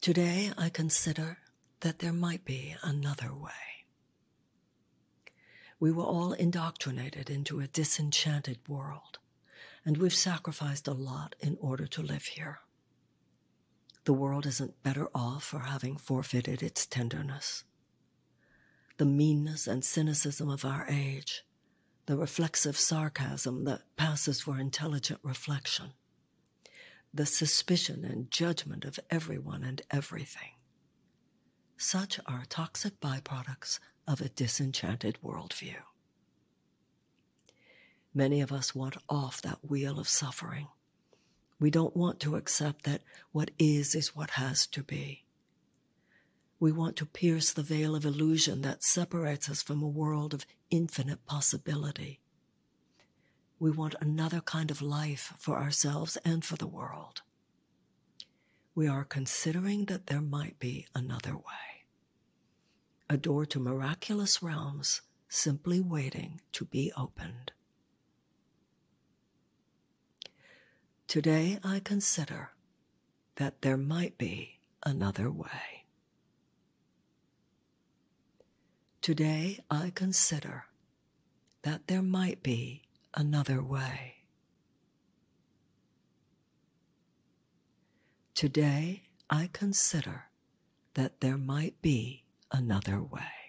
Today I consider that there might be another way. We were all indoctrinated into a disenchanted world, and we've sacrificed a lot in order to live here. The world isn't better off for having forfeited its tenderness. The meanness and cynicism of our age, the reflexive sarcasm that passes for intelligent reflection, the suspicion and judgment of everyone and everything. Such are toxic byproducts of a disenchanted worldview. Many of us want off that wheel of suffering. We don't want to accept that what is is what has to be. We want to pierce the veil of illusion that separates us from a world of infinite possibility. We want another kind of life for ourselves and for the world. We are considering that there might be another way. A door to miraculous realms simply waiting to be opened. Today I consider that there might be another way. Today I consider that there might be another way. Today I consider that there might be another way.